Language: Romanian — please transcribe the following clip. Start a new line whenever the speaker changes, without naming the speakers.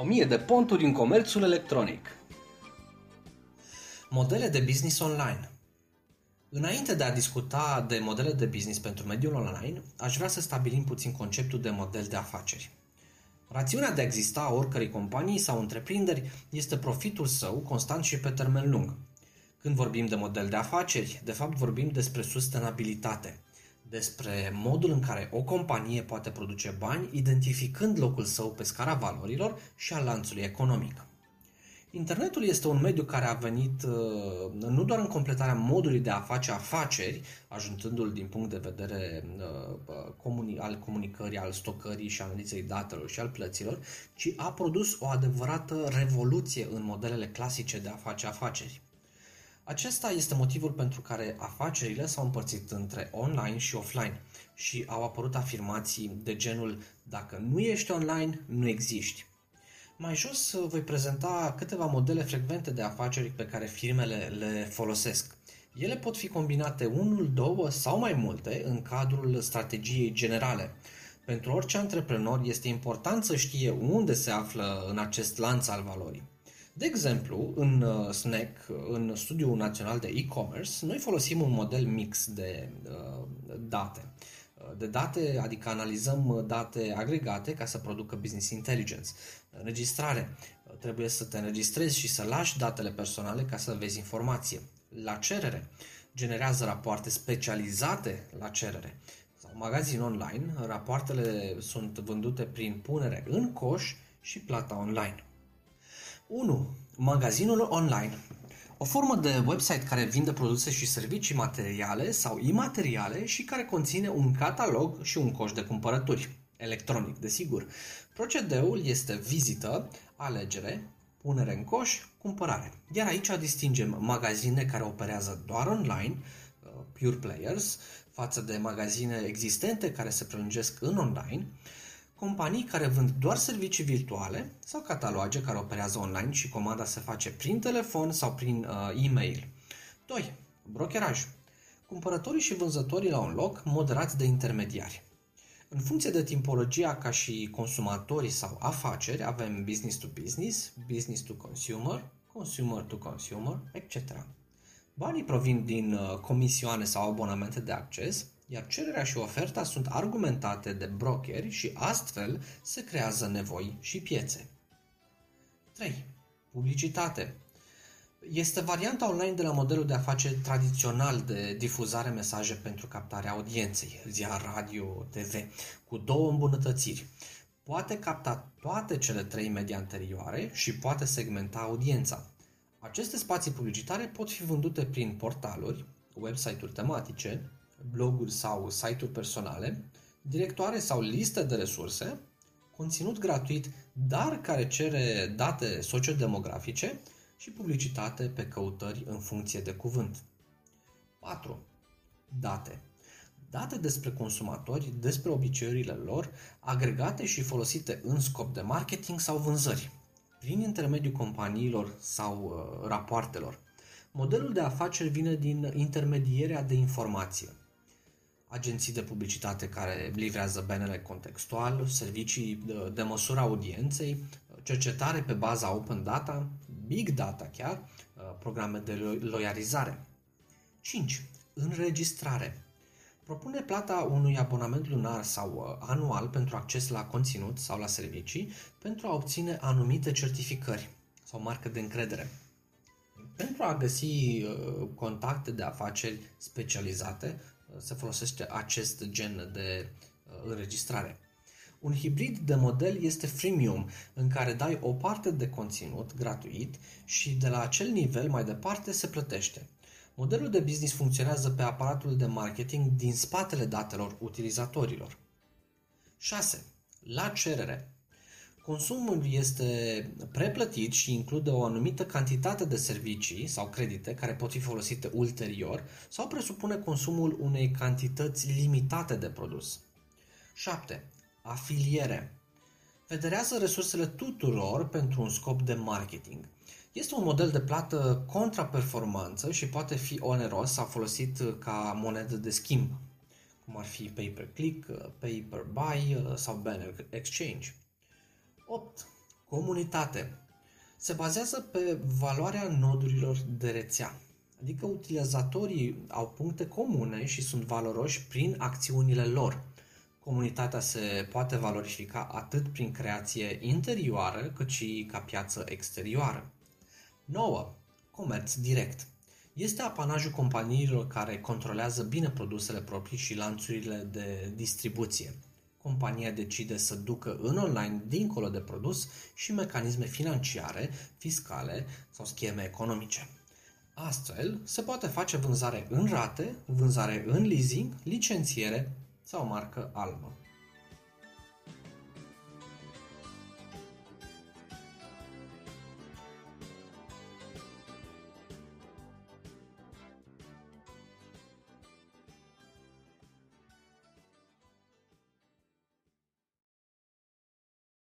1000 de ponturi în comerțul electronic.
Modele de business online. Înainte de a discuta de modele de business pentru mediul online, aș vrea să stabilim puțin conceptul de model de afaceri. Rațiunea de a exista a oricărei companii sau întreprinderi este profitul său constant și pe termen lung. Când vorbim de model de afaceri, de fapt vorbim despre sustenabilitate – despre modul în care o companie poate produce bani, identificând locul său pe scara valorilor și al lanțului economic. Internetul este un mediu care a venit uh, nu doar în completarea modului de a face afaceri, ajutându-l din punct de vedere uh, al comunicării, al stocării și analizei datelor și al plăților, ci a produs o adevărată revoluție în modelele clasice de a face afaceri. Acesta este motivul pentru care afacerile s-au împărțit între online și offline și au apărut afirmații de genul dacă nu ești online, nu existi. Mai jos uh, voi prezenta câteva modele frecvente de afaceri pe care firmele le folosesc. Ele pot fi combinate unul, două sau mai multe în cadrul strategiei generale. Pentru orice antreprenor este important să știe unde se află în acest lanț al valorii. De exemplu, în uh, SNEC, în Studiul Național de E-Commerce, noi folosim un model mix de uh, date. Uh, de date, adică analizăm date agregate ca să producă business intelligence. Înregistrare. Trebuie să te înregistrezi și să lași datele personale ca să vezi informație. La cerere. Generează rapoarte specializate la cerere sau magazin online, rapoartele sunt vândute prin punere în coș și plata online. 1. Magazinul online. O formă de website care vinde produse și servicii materiale sau imateriale și care conține un catalog și un coș de cumpărături. Electronic, desigur. Procedeul este vizită, alegere, punere în coș, cumpărare. Iar aici distingem magazine care operează doar online, uh, pure players, față de magazine existente care se prelungesc în online, companii care vând doar servicii virtuale sau cataloge care operează online și comanda se face prin telefon sau prin uh, e-mail. 2. Brokeraj. Cumpărătorii și vânzătorii la un loc moderați de intermediari. În funcție de tipologia ca și consumatorii sau afaceri, avem business to business, business to consumer, consumer to consumer, etc. Banii provin din uh, comisioane sau abonamente de acces, iar cererea și oferta sunt argumentate de brokeri și astfel se creează nevoi și piețe. 3. Publicitate. Este varianta online de la modelul de afaceri tradițional de difuzare mesaje pentru captarea audienței, ziar, radio, TV, cu două îmbunătățiri. Poate capta toate cele trei medii anterioare și poate segmenta audiența. Aceste spații publicitare pot fi vândute prin portaluri, website-uri tematice, bloguri sau site-uri personale, directoare sau liste de resurse, conținut gratuit, dar care cere date sociodemografice și publicitate pe căutări în funcție de cuvânt. 4. Date. Date despre consumatori, despre obiceiurile lor, agregate și folosite în scop de marketing sau vânzări, prin intermediul companiilor sau uh, rapoartelor. Modelul de afaceri vine din intermedierea de informație agenții de publicitate care livrează benele contextual, servicii de, de măsură audienței, cercetare pe baza open data, big data chiar, uh, programe de loializare. 5. Înregistrare. Propune plata unui abonament lunar sau uh, anual pentru acces la conținut sau la servicii pentru a obține anumite certificări sau marcă de încredere. Pentru a găsi uh, contacte de afaceri specializate, se folosește acest gen de uh, înregistrare. Un hibrid de model este freemium, în care dai o parte de conținut gratuit și de la acel nivel mai departe se plătește. Modelul de business funcționează pe aparatul de marketing din spatele datelor utilizatorilor. 6. La cerere. Consumul este preplătit și include o anumită cantitate de servicii sau credite care pot fi folosite ulterior sau presupune consumul unei cantități limitate de produs. 7. Afiliere. Federează resursele tuturor pentru un scop de marketing. Este un model de plată contraperformanță și poate fi oneros sau folosit ca monedă de schimb, cum ar fi pay-per-click, pay-per-buy sau banner exchange. 8. Comunitate. Se bazează pe valoarea nodurilor de rețea. Adică utilizatorii au puncte comune și sunt valoroși prin acțiunile lor. Comunitatea se poate valorifica atât prin creație interioară cât și ca piață exterioară. 9. Comerț direct. Este apanajul companiilor care controlează bine produsele proprii și lanțurile de distribuție. Compania decide să ducă în online dincolo de produs și mecanisme financiare, fiscale sau scheme economice. Astfel, se poate face vânzare în rate, vânzare în leasing, licențiere sau marcă albă.